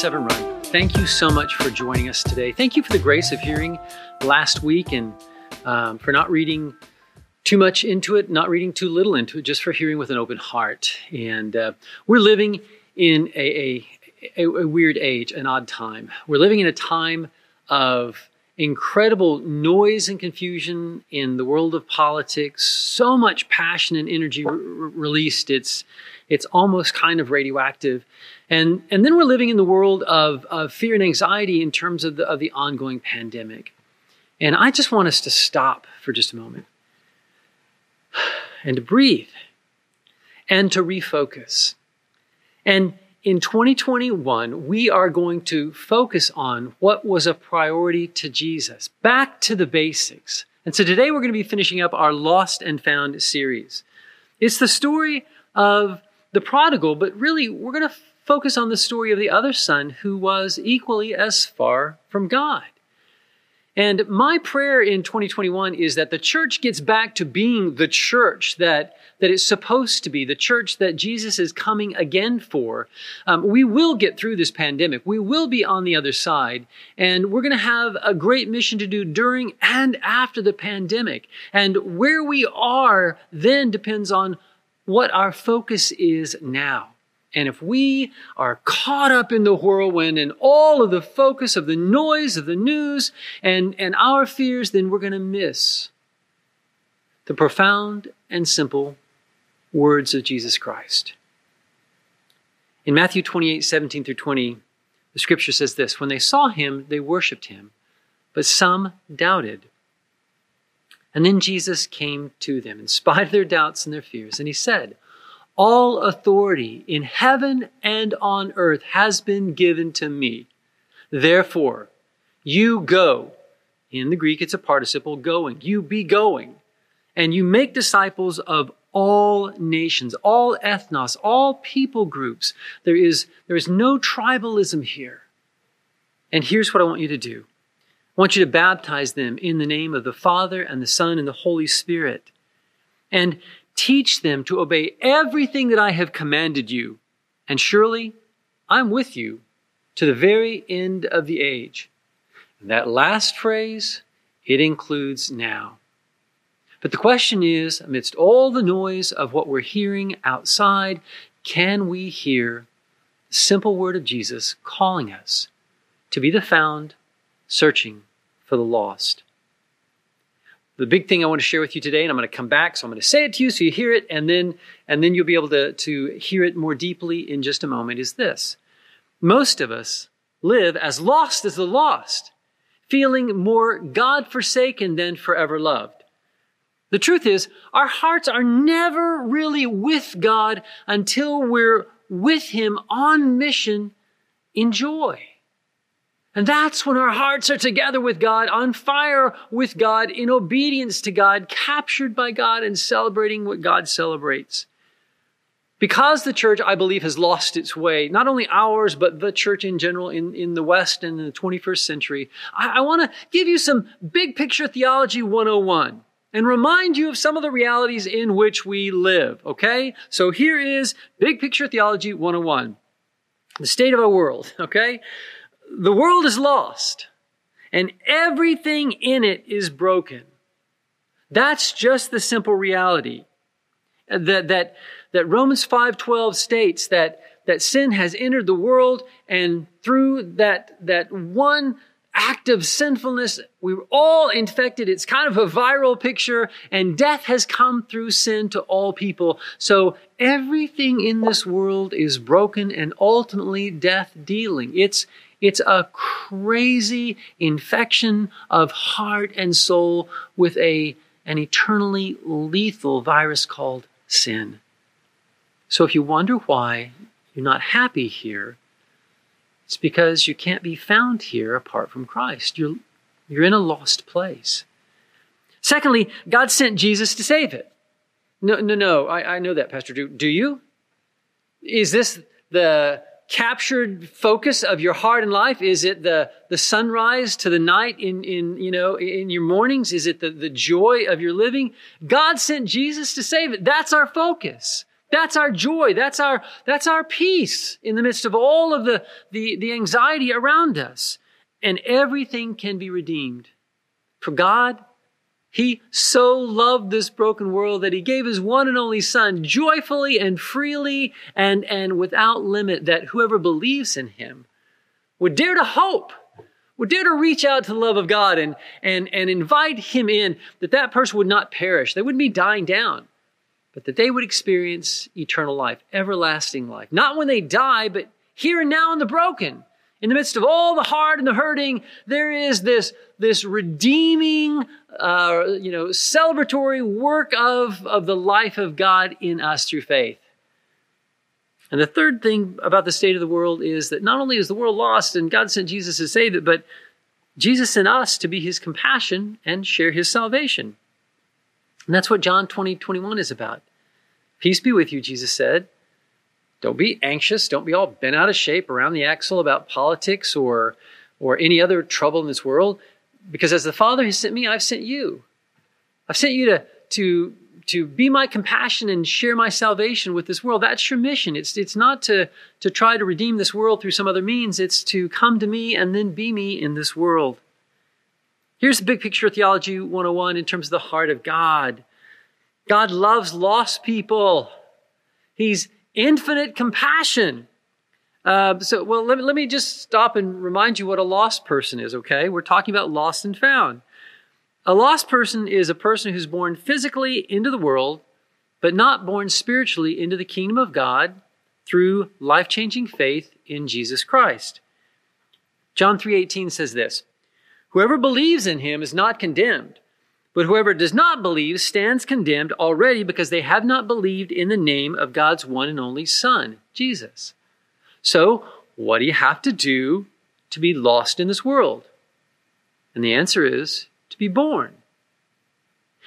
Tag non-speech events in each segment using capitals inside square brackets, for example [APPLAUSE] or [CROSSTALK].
Severn Run. Thank you so much for joining us today. Thank you for the grace of hearing last week and um, for not reading too much into it, not reading too little into it, just for hearing with an open heart. And uh, we're living in a, a, a weird age, an odd time. We're living in a time of incredible noise and confusion in the world of politics, so much passion and energy re- released. It's, it's almost kind of radioactive. And, and then we're living in the world of, of fear and anxiety in terms of the, of the ongoing pandemic. And I just want us to stop for just a moment and to breathe and to refocus. And in 2021, we are going to focus on what was a priority to Jesus, back to the basics. And so today we're going to be finishing up our Lost and Found series. It's the story of the prodigal, but really we're going to focus on the story of the other son who was equally as far from God. And my prayer in 2021 is that the church gets back to being the church that, that it's supposed to be, the church that Jesus is coming again for. Um, we will get through this pandemic. We will be on the other side. And we're going to have a great mission to do during and after the pandemic. And where we are then depends on what our focus is now. And if we are caught up in the whirlwind and all of the focus of the noise of the news and, and our fears, then we're going to miss the profound and simple words of Jesus Christ. In Matthew 28 17 through 20, the scripture says this When they saw him, they worshiped him, but some doubted. And then Jesus came to them in spite of their doubts and their fears, and he said, all authority in heaven and on earth has been given to me. Therefore, you go. In the Greek, it's a participle going. You be going. And you make disciples of all nations, all ethnos, all people groups. There is, there is no tribalism here. And here's what I want you to do. I want you to baptize them in the name of the Father and the Son and the Holy Spirit. And Teach them to obey everything that I have commanded you, and surely I'm with you to the very end of the age. And that last phrase, it includes now. But the question is, amidst all the noise of what we're hearing outside, can we hear the simple word of Jesus calling us to be the found, searching for the lost? the big thing I want to share with you today, and I'm going to come back, so I'm going to say it to you so you hear it, and then and then you'll be able to, to hear it more deeply in just a moment, is this. Most of us live as lost as the lost, feeling more God forsaken than forever loved. The truth is, our hearts are never really with God until we're with Him on mission in joy. And that's when our hearts are together with God, on fire with God, in obedience to God, captured by God, and celebrating what God celebrates. Because the church, I believe, has lost its way, not only ours, but the church in general in, in the West and in the 21st century, I, I want to give you some big picture theology 101 and remind you of some of the realities in which we live, okay? So here is big picture theology 101. The state of our world, okay? The world is lost and everything in it is broken. That's just the simple reality. That, that, that Romans 5.12 states that, that sin has entered the world and through that, that one act of sinfulness, we are all infected. It's kind of a viral picture and death has come through sin to all people. So everything in this world is broken and ultimately death dealing. It's, it's a crazy infection of heart and soul with a, an eternally lethal virus called sin. So if you wonder why you're not happy here, it's because you can't be found here apart from Christ. You're, you're in a lost place. Secondly, God sent Jesus to save it. No, no, no. I, I know that, Pastor Drew. Do you? Is this the captured focus of your heart and life? Is it the, the sunrise to the night in, in, you know, in your mornings? Is it the, the joy of your living? God sent Jesus to save it. That's our focus. That's our joy. That's our, that's our peace in the midst of all of the, the, the anxiety around us. And everything can be redeemed. For God, He so loved this broken world that He gave His one and only Son joyfully and freely and, and without limit that whoever believes in Him would dare to hope would dare to reach out to the love of God and, and, and invite Him in, that that person would not perish. They wouldn't be dying down, but that they would experience eternal life, everlasting life. Not when they die, but here and now in the broken. In the midst of all the hard and the hurting, there is this, this redeeming, uh, you know, celebratory work of, of the life of God in us through faith. And the third thing about the state of the world is that not only is the world lost and God sent Jesus to save it, but Jesus sent us to be his compassion and share his salvation. And that's what John 20, 21 is about. Peace be with you, Jesus said. Don't be anxious. Don't be all bent out of shape around the axle about politics or, or any other trouble in this world. Because as the Father has sent me, I've sent you. I've sent you to, to to be my compassion and share my salvation with this world. That's your mission. It's, it's not to, to try to redeem this world through some other means. It's to come to me and then be me in this world. Here's the big picture of Theology 101 in terms of the heart of God. God loves lost people. He's infinite compassion. Uh, so, well, let me, let me just stop and remind you what a lost person is, okay? We're talking about lost and found. A lost person is a person who's born physically into the world, but not born spiritually into the kingdom of God through life-changing faith in Jesus Christ. John 3:18 says this: Whoever believes in him is not condemned, but whoever does not believe stands condemned already because they have not believed in the name of God's one and only Son, Jesus. So, what do you have to do to be lost in this world? And the answer is to be born.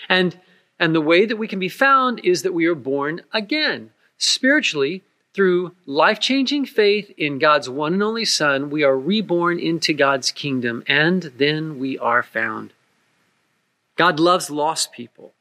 And, and the way that we can be found is that we are born again. Spiritually, through life changing faith in God's one and only Son, we are reborn into God's kingdom, and then we are found. God loves lost people.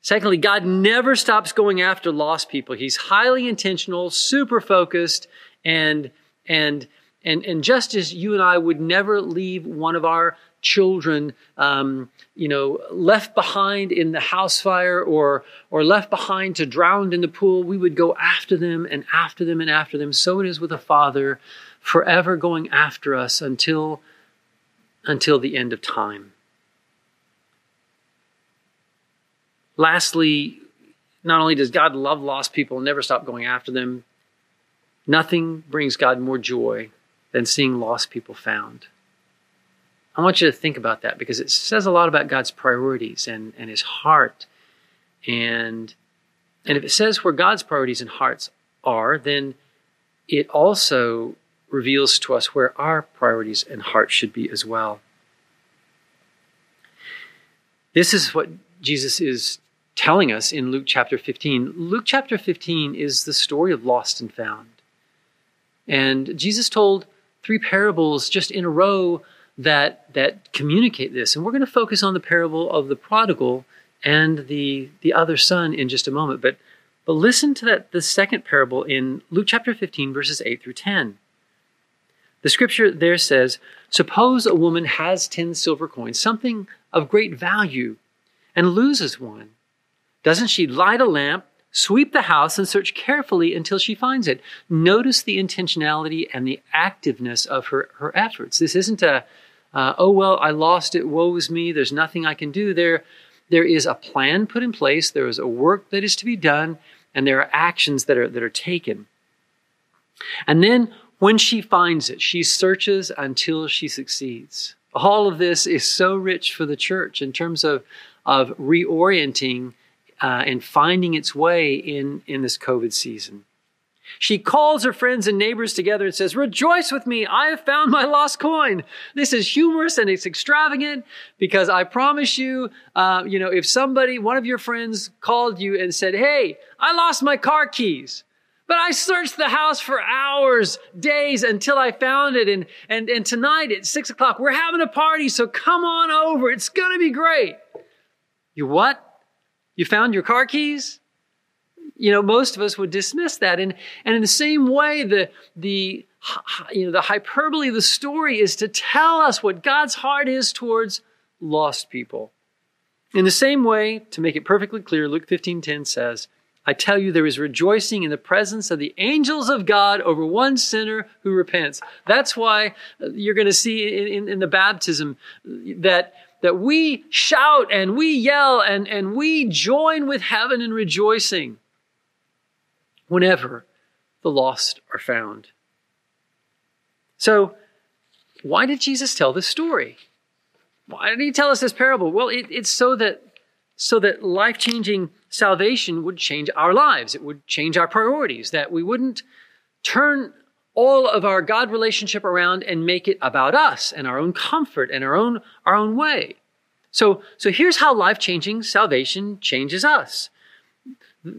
Secondly, God never stops going after lost people. He's highly intentional, super focused, and, and, and, and just as you and I would never leave one of our children, um, you know, left behind in the house fire or, or left behind to drown in the pool, we would go after them and after them and after them. So it is with a father, forever going after us until, until the end of time. Lastly, not only does God love lost people and never stop going after them, nothing brings God more joy than seeing lost people found. I want you to think about that because it says a lot about God's priorities and, and his heart. And, and if it says where God's priorities and hearts are, then it also reveals to us where our priorities and hearts should be as well. This is what Jesus is telling us in Luke chapter 15. Luke chapter 15 is the story of lost and found. And Jesus told three parables just in a row that that communicate this. And we're going to focus on the parable of the prodigal and the the other son in just a moment. But but listen to that the second parable in Luke chapter 15 verses 8 through 10. The scripture there says, Suppose a woman has 10 silver coins, something of great value, and loses one. Doesn't she light a lamp, sweep the house, and search carefully until she finds it? Notice the intentionality and the activeness of her, her efforts. This isn't a, uh, oh, well, I lost it, woe is me, there's nothing I can do. There, there is a plan put in place, there is a work that is to be done, and there are actions that are, that are taken. And then when she finds it, she searches until she succeeds. All of this is so rich for the church in terms of, of reorienting uh, and finding its way in, in this COVID season. She calls her friends and neighbors together and says, Rejoice with me, I have found my lost coin. This is humorous and it's extravagant because I promise you, uh, you know, if somebody, one of your friends called you and said, Hey, I lost my car keys. But I searched the house for hours, days until I found it. And, and, and tonight at six o'clock, we're having a party. So come on over. It's going to be great. You what? You found your car keys? you know, most of us would dismiss that. And, and in the same way, the, the, you know, the hyperbole of the story is to tell us what God's heart is towards lost people. In the same way, to make it perfectly clear, Luke 15:10 says, I tell you, there is rejoicing in the presence of the angels of God over one sinner who repents. That's why uh, you're going to see in, in, in, the baptism uh, that, that we shout and we yell and, and we join with heaven in rejoicing whenever the lost are found. So, why did Jesus tell this story? Why did he tell us this parable? Well, it, it's so that so that life-changing salvation would change our lives. It would change our priorities, that we wouldn't turn all of our God relationship around and make it about us and our own comfort and our own, our own way. So, so here's how life-changing salvation changes us.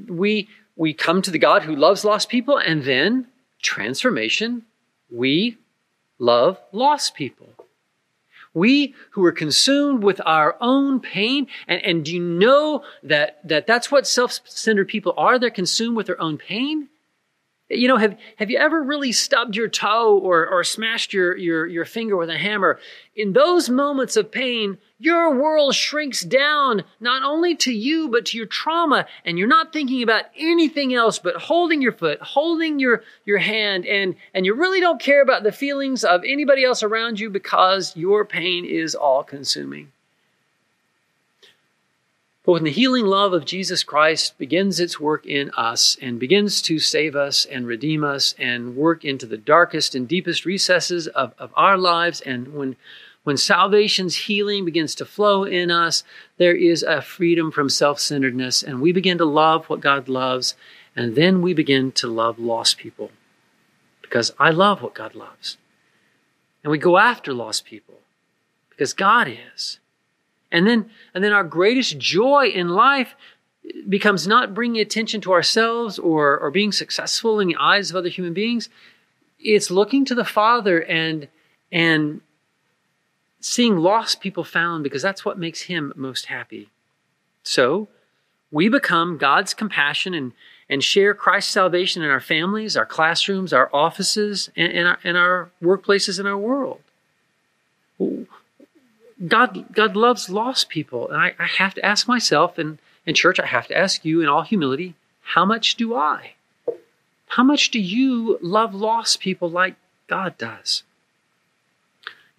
We, we come to the God who loves lost people, and then transformation, we love lost people. We who are consumed with our own pain, and, and do you know that, that that's what self-centered people are? They're consumed with their own pain. You know, have, have you ever really stubbed your toe or, or smashed your, your, your finger with a hammer? In those moments of pain, your world shrinks down not only to you, but to your trauma. And you're not thinking about anything else but holding your foot, holding your, your hand, and, and you really don't care about the feelings of anybody else around you because your pain is all consuming. But when the healing love of Jesus Christ begins its work in us and begins to save us and redeem us and work into the darkest and deepest recesses of, of our lives, and when, when salvation's healing begins to flow in us, there is a freedom from self centeredness, and we begin to love what God loves, and then we begin to love lost people. Because I love what God loves. And we go after lost people because God is. And then, and then our greatest joy in life becomes not bringing attention to ourselves or, or being successful in the eyes of other human beings. It's looking to the Father and, and seeing lost people found because that's what makes Him most happy. So, we become God's compassion and, and share Christ's salvation in our families, our classrooms, our offices, and, and, our, and our workplaces in our world. God, God loves lost people. And I, I have to ask myself, and in church, I have to ask you in all humility, how much do I? How much do you love lost people like God does?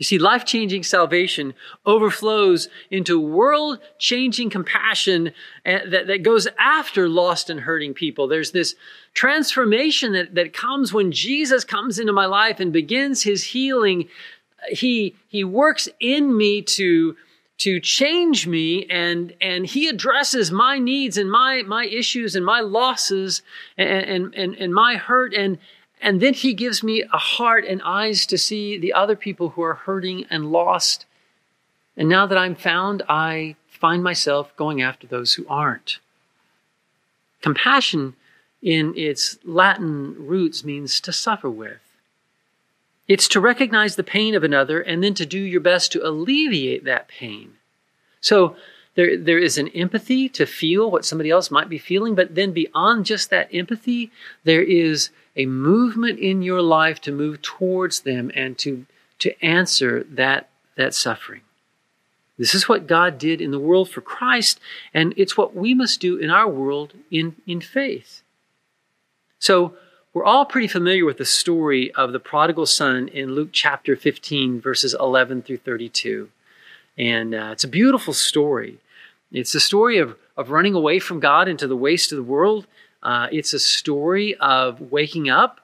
You see, life changing salvation overflows into world changing compassion eh, that, that goes after lost and hurting people. There's this transformation that, that comes when Jesus comes into my life and begins his healing he he works in me to to change me and and he addresses my needs and my my issues and my losses and and and, my hurt. And and then he gives me a heart and eyes to see the other people who are hurting and lost. And now that i'm found i find myself going after those who aren't. Compassion in its latin roots means to suffer with it's to recognize the pain of another and then to do your best to alleviate that pain. So there, there is an empathy to feel what somebody else might be feeling, but then beyond just that empathy, there is a movement in your life to move towards them and to, to answer that, that suffering. This is what God did in the world for Christ, and it's what we must do in our world in, in faith. So, we're all pretty familiar with the story of the prodigal son in Luke chapter 15, verses 11 through 32. And uh, it's a beautiful story. It's a story of, of running away from God into the waste of the world. Uh, it's a story of waking up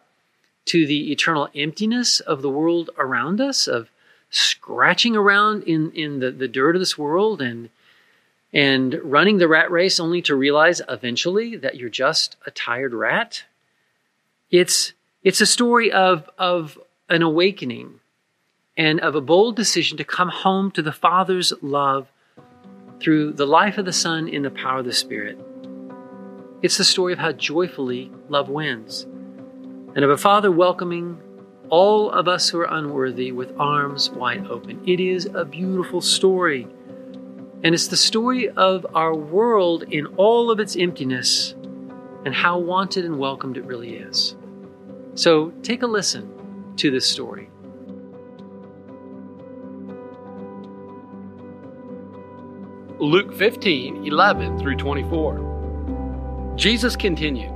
to the eternal emptiness of the world around us, of scratching around in, in the, the dirt of this world and, and running the rat race only to realize eventually that you're just a tired rat it's, it's a story of, of an awakening and of a bold decision to come home to the Father's love through the life of the Son in the power of the Spirit. It's the story of how joyfully love wins and of a Father welcoming all of us who are unworthy with arms wide open. It is a beautiful story. And it's the story of our world in all of its emptiness and how wanted and welcomed it really is. So take a listen to this story. Luke 15, 11 through 24. Jesus continued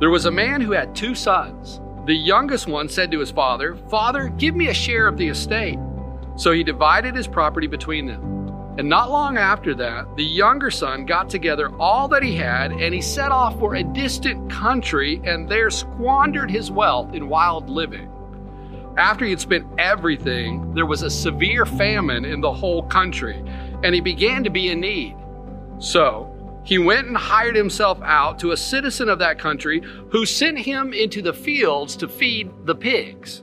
There was a man who had two sons. The youngest one said to his father, Father, give me a share of the estate. So he divided his property between them. And not long after that, the younger son got together all that he had and he set off for a distant country and there squandered his wealth in wild living. After he had spent everything, there was a severe famine in the whole country and he began to be in need. So he went and hired himself out to a citizen of that country who sent him into the fields to feed the pigs.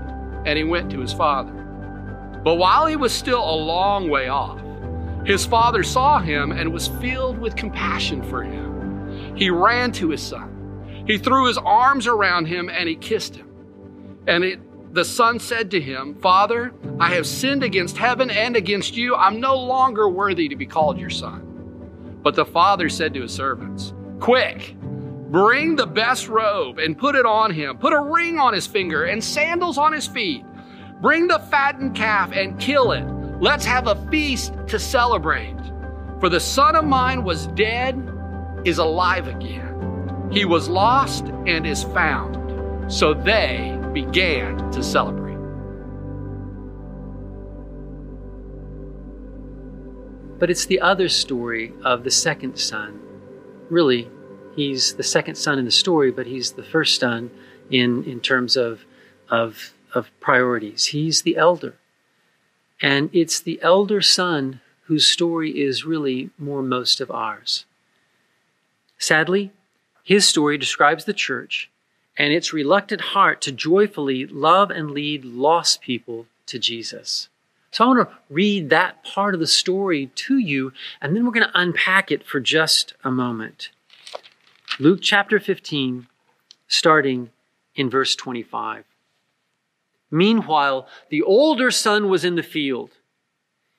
and he went to his father. But while he was still a long way off, his father saw him and was filled with compassion for him. He ran to his son. He threw his arms around him and he kissed him. And it the son said to him, Father, I have sinned against heaven and against you. I'm no longer worthy to be called your son. But the father said to his servants, Quick, bring the best robe and put it on him. Put a ring on his finger and sandals on his feet. Bring the fattened calf and kill it. Let's have a feast to celebrate. For the son of mine was dead, is alive again. He was lost and is found. So they began to celebrate. But it's the other story of the second son. Really, he's the second son in the story, but he's the first son in, in terms of, of, of priorities. He's the elder. And it's the elder son whose story is really more most of ours. Sadly, his story describes the church and its reluctant heart to joyfully love and lead lost people to Jesus. So I want to read that part of the story to you, and then we're going to unpack it for just a moment. Luke chapter 15, starting in verse 25. Meanwhile, the older son was in the field.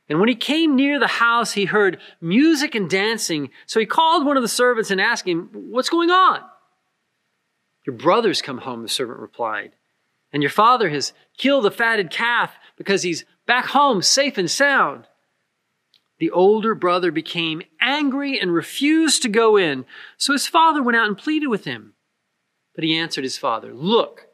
And when he came near the house, he heard music and dancing. So he called one of the servants and asked him, What's going on? Your brothers come home, the servant replied. And your father has killed the fatted calf because he's back home safe and sound. The older brother became angry and refused to go in. So his father went out and pleaded with him. But he answered his father, Look,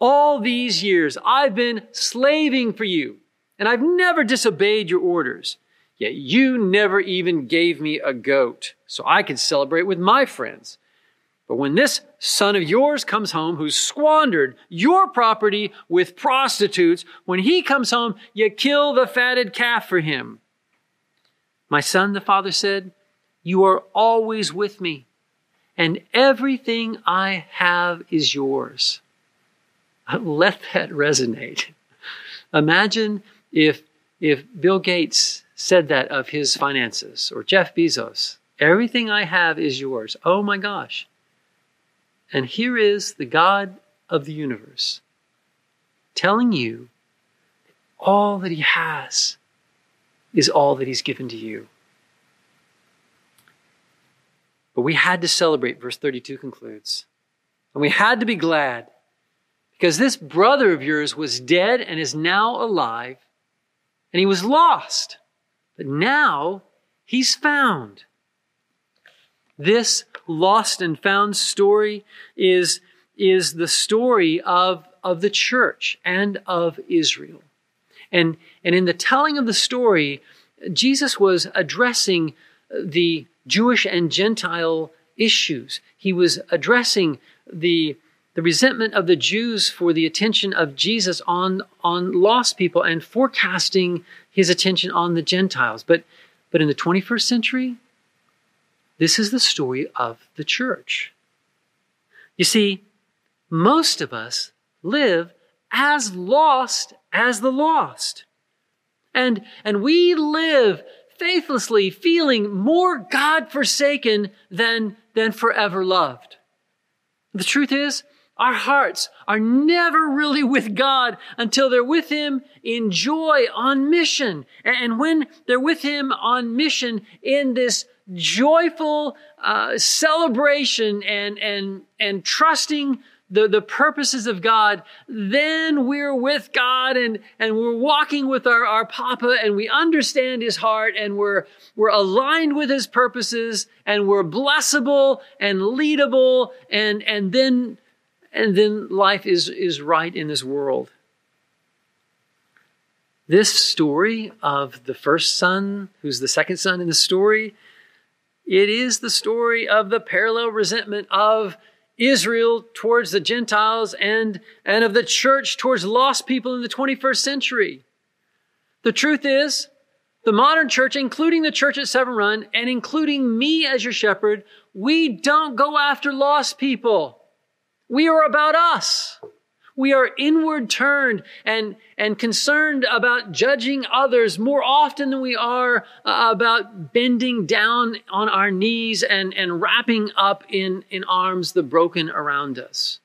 all these years I've been slaving for you, and I've never disobeyed your orders. Yet you never even gave me a goat so I could celebrate with my friends. But when this son of yours comes home who's squandered your property with prostitutes, when he comes home, you kill the fatted calf for him. My son, the father said, you are always with me, and everything I have is yours. [LAUGHS] Let that resonate. Imagine if, if Bill Gates said that of his finances, or Jeff Bezos. Everything I have is yours. Oh my gosh. And here is the God of the universe telling you all that He has is all that He's given to you. But we had to celebrate, verse 32 concludes. And we had to be glad because this brother of yours was dead and is now alive, and he was lost, but now he's found. This lost and found story is, is the story of, of the church and of Israel. And, and in the telling of the story, Jesus was addressing the Jewish and Gentile issues. He was addressing the, the resentment of the Jews for the attention of Jesus on, on lost people and forecasting his attention on the Gentiles. But, but in the 21st century, this is the story of the church. You see, most of us live as lost as the lost. And, and we live faithlessly feeling more God forsaken than, than forever loved. The truth is, our hearts are never really with God until they're with Him in joy on mission. And when they're with Him on mission in this joyful uh, celebration and, and, and trusting the, the purposes of God, then we're with God and, and we're walking with our, our Papa and we understand His heart and we're, we're aligned with His purposes and we're blessable and leadable and, and then, and then life is, is right in this world. This story of the first son, who's the second son in the story, it is the story of the parallel resentment of Israel towards the Gentiles and, and of the church towards lost people in the 21st century. The truth is, the modern church, including the church at Severn Run and including me as your shepherd, we don't go after lost people. We are about us. We are inward turned and, and concerned about judging others more often than we are uh, about bending down on our knees and, and wrapping up in, in arms the broken around us.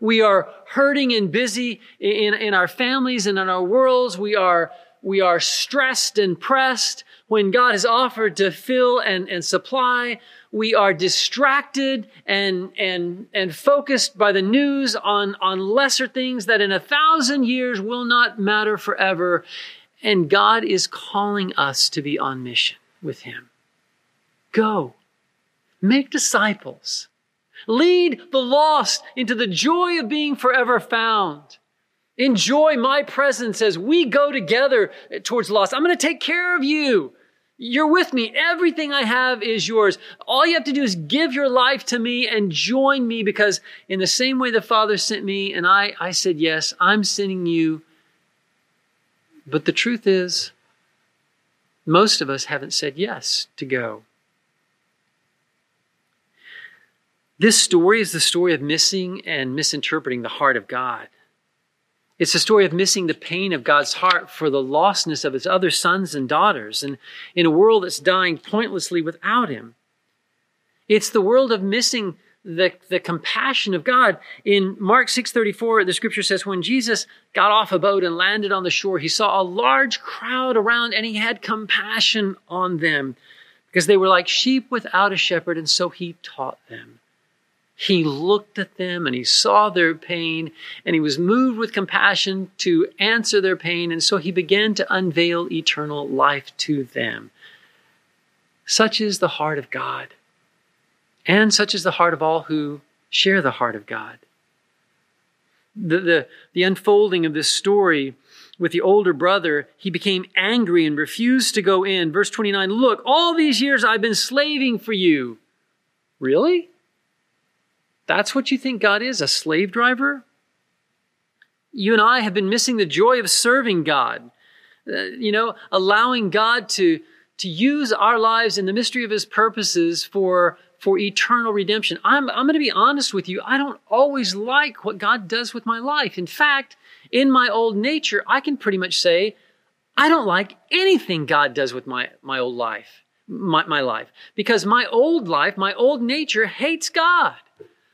We are hurting and busy in, in our families and in our worlds. We are, we are stressed and pressed when God has offered to fill and, and supply we are distracted and, and, and focused by the news on, on lesser things that in a thousand years will not matter forever. And God is calling us to be on mission with Him. Go, make disciples, lead the lost into the joy of being forever found. Enjoy my presence as we go together towards lost. I'm going to take care of you. You're with me. Everything I have is yours. All you have to do is give your life to me and join me because in the same way the Father sent me and I, I said yes, I'm sending you. But the truth is, most of us haven't said yes to go. This story is the story of missing and misinterpreting the heart of God. It's a story of missing the pain of God's heart for the lostness of his other sons and daughters, and in a world that's dying pointlessly without him. It's the world of missing the, the compassion of God. In Mark 6:34, the scripture says, when Jesus got off a boat and landed on the shore, he saw a large crowd around and he had compassion on them because they were like sheep without a shepherd, and so he taught them. He looked at them and he saw their pain and he was moved with compassion to answer their pain. And so he began to unveil eternal life to them. Such is the heart of God. And such is the heart of all who share the heart of God. The, the, the unfolding of this story with the older brother, he became angry and refused to go in. Verse 29 Look, all these years I've been slaving for you. Really? That's what you think God is, a slave driver? You and I have been missing the joy of serving God. Uh, you know, allowing God to, to use our lives in the mystery of his purposes for, for eternal redemption. I'm, I'm going to be honest with you. I don't always like what God does with my life. In fact, in my old nature, I can pretty much say, I don't like anything God does with my, my old life, my, my life, because my old life, my old nature hates God.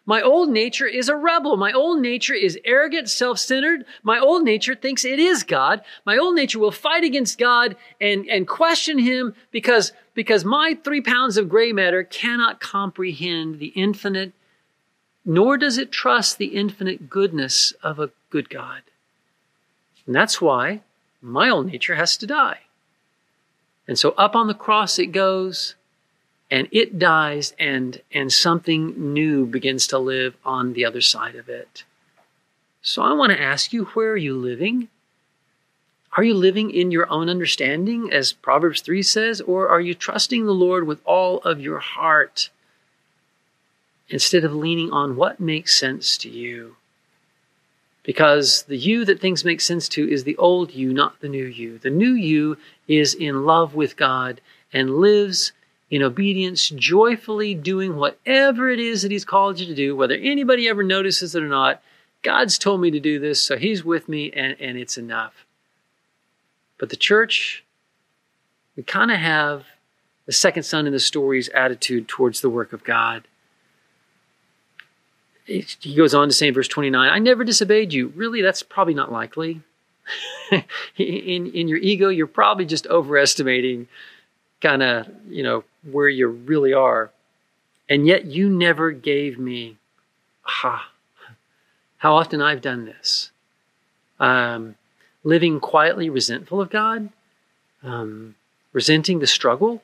My old nature is a rebel. My old nature is arrogant, self-centered. My old nature thinks it is God. My old nature will fight against God and, and question him because, because my three pounds of gray matter cannot comprehend the infinite, nor does it trust the infinite goodness of a good God. And that's why my old nature has to die. And so up on the cross it goes, and it dies and and something new begins to live on the other side of it. So i want to ask you where are you living? Are you living in your own understanding as proverbs 3 says or are you trusting the lord with all of your heart instead of leaning on what makes sense to you? Because the you that things make sense to is the old you not the new you. The new you is in love with god and lives in obedience, joyfully doing whatever it is that He's called you to do, whether anybody ever notices it or not. God's told me to do this, so He's with me, and, and it's enough. But the church, we kind of have the second son in the story's attitude towards the work of God. He goes on to say in verse 29, I never disobeyed you. Really, that's probably not likely. [LAUGHS] in, in your ego, you're probably just overestimating kind of, you know, where you really are. And yet you never gave me, aha, how often I've done this. Um, living quietly resentful of God, um, resenting the struggle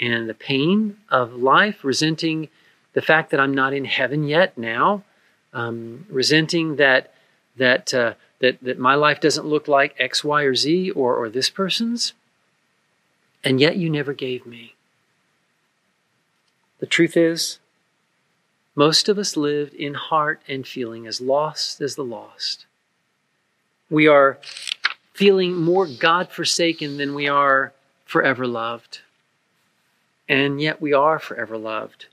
and the pain of life, resenting the fact that I'm not in heaven yet now, um, resenting that that uh, that that my life doesn't look like X, Y, or Z or or this person's, and yet you never gave me. The truth is, most of us lived in heart and feeling as lost as the lost. We are feeling more God forsaken than we are forever loved. And yet we are forever loved.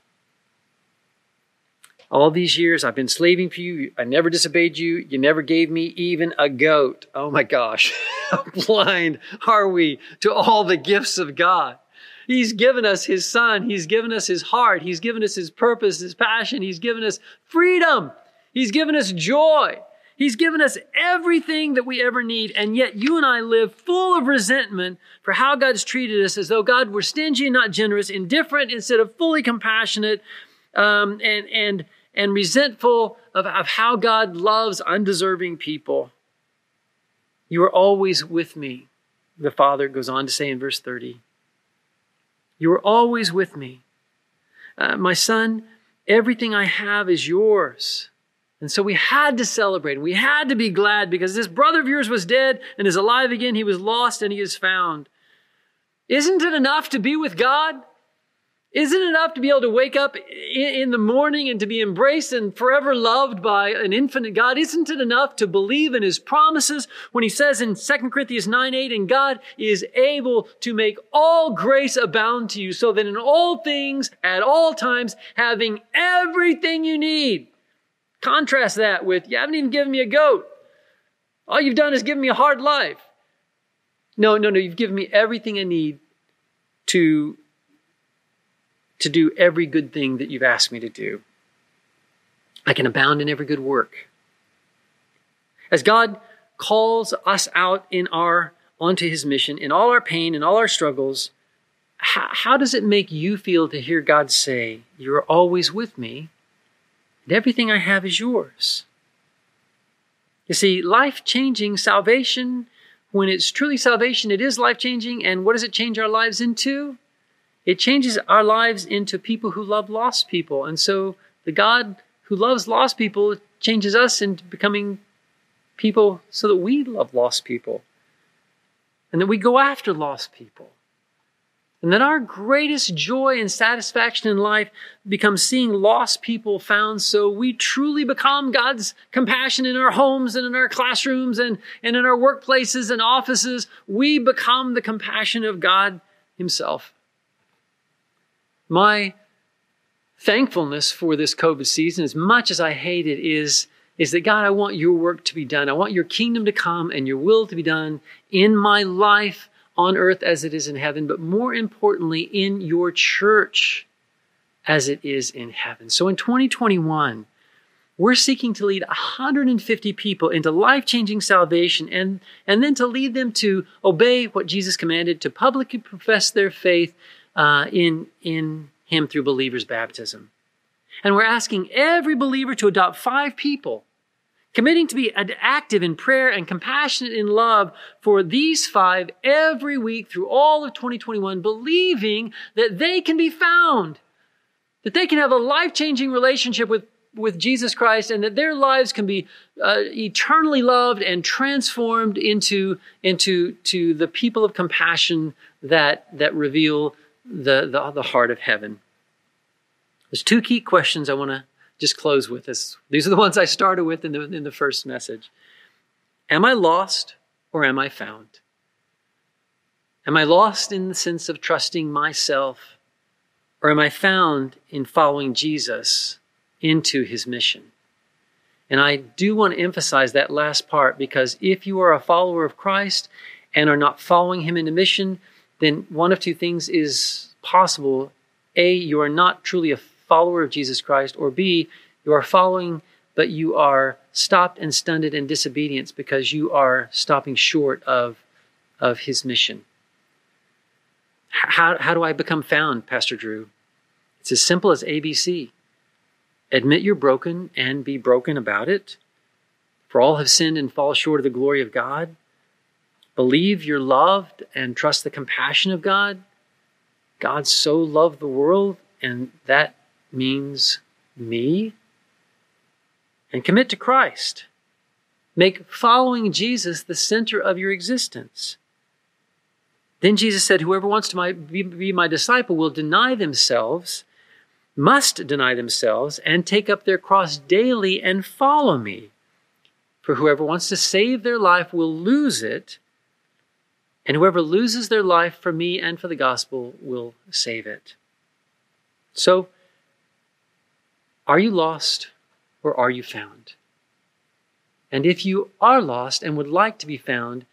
All these years I've been slaving for you. I never disobeyed you. You never gave me even a goat. Oh my gosh. [LAUGHS] How blind are we to all the gifts of God? He's given us His Son. He's given us His heart. He's given us His purpose, His passion. He's given us freedom. He's given us joy. He's given us everything that we ever need. And yet you and I live full of resentment for how God's treated us as though God were stingy and not generous, indifferent instead of fully compassionate, um, and, and, and resentful of, of how God loves undeserving people. You are always with me, the Father goes on to say in verse 30. You are always with me. Uh, my son, everything I have is yours. And so we had to celebrate. We had to be glad because this brother of yours was dead and is alive again. He was lost and he is found. Isn't it enough to be with God? Isn't it enough to be able to wake up in the morning and to be embraced and forever loved by an infinite God? Isn't it enough to believe in his promises when he says in 2 Corinthians 9 8, and God is able to make all grace abound to you so that in all things, at all times, having everything you need. Contrast that with, you haven't even given me a goat. All you've done is given me a hard life. No, no, no, you've given me everything I need to to do every good thing that you've asked me to do. I can abound in every good work. As God calls us out in our onto his mission, in all our pain, in all our struggles, how, how does it make you feel to hear God say, You're always with me, and everything I have is yours? You see, life changing salvation, when it's truly salvation, it is life changing. And what does it change our lives into? It changes our lives into people who love lost people. And so the God who loves lost people changes us into becoming people so that we love lost people. And that we go after lost people. And that our greatest joy and satisfaction in life becomes seeing lost people found so we truly become God's compassion in our homes and in our classrooms and, and in our workplaces and offices. We become the compassion of God Himself. My thankfulness for this COVID season, as much as I hate it, is, is that God, I want your work to be done. I want your kingdom to come and your will to be done in my life on earth as it is in heaven, but more importantly, in your church as it is in heaven. So in 2021, we're seeking to lead 150 people into life changing salvation and, and then to lead them to obey what Jesus commanded, to publicly profess their faith, uh, in, in Him through believers' baptism. And we're asking every believer to adopt five people, committing to be active in prayer and compassionate in love for these five every week through all of 2021, believing that they can be found, that they can have a life changing relationship with with Jesus Christ and that their lives can be uh, eternally loved and transformed into, into to the people of compassion that, that reveal the, the, the heart of heaven. There's two key questions I want to just close with. This. These are the ones I started with in the, in the first message. Am I lost or am I found? Am I lost in the sense of trusting myself Or am I found in following Jesus into his mission? And I do want to emphasize that last part because if you are a follower of Christ and are not following him into mission, then one of two things is possible. A, you are not truly a follower of Jesus Christ, or B, you are following, but you are stopped and stunted in disobedience because you are stopping short of, of his mission. How, how do I become found, Pastor Drew? It's as simple as ABC. Admit you're broken and be broken about it. For all have sinned and fall short of the glory of God. Believe you're loved and trust the compassion of God. God so loved the world, and that means me. And commit to Christ. Make following Jesus the center of your existence. Then Jesus said, Whoever wants to be my disciple will deny themselves must deny themselves and take up their cross daily and follow me. For whoever wants to save their life will lose it, and whoever loses their life for me and for the gospel will save it. So, are you lost or are you found? And if you are lost and would like to be found,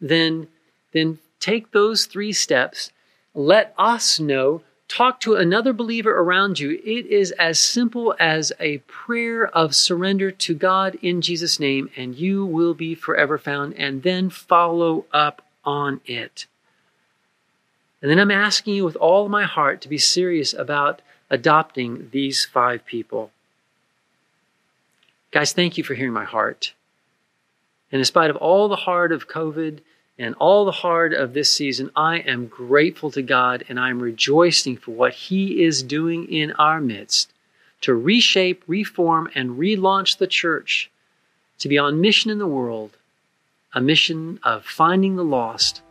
then, then take those three steps. Let us know talk to another believer around you, it is as simple as a prayer of surrender to God in Jesus' name, and you will be forever found, and then follow up on it. And then I'm asking you with all my heart to be serious about adopting these five people. Guys, thank you for hearing my heart. And in spite of all the heart of COVID, and all the hard of this season, I am grateful to God and I'm rejoicing for what He is doing in our midst to reshape, reform, and relaunch the church to be on mission in the world, a mission of finding the lost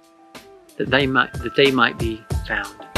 that they might, that they might be found.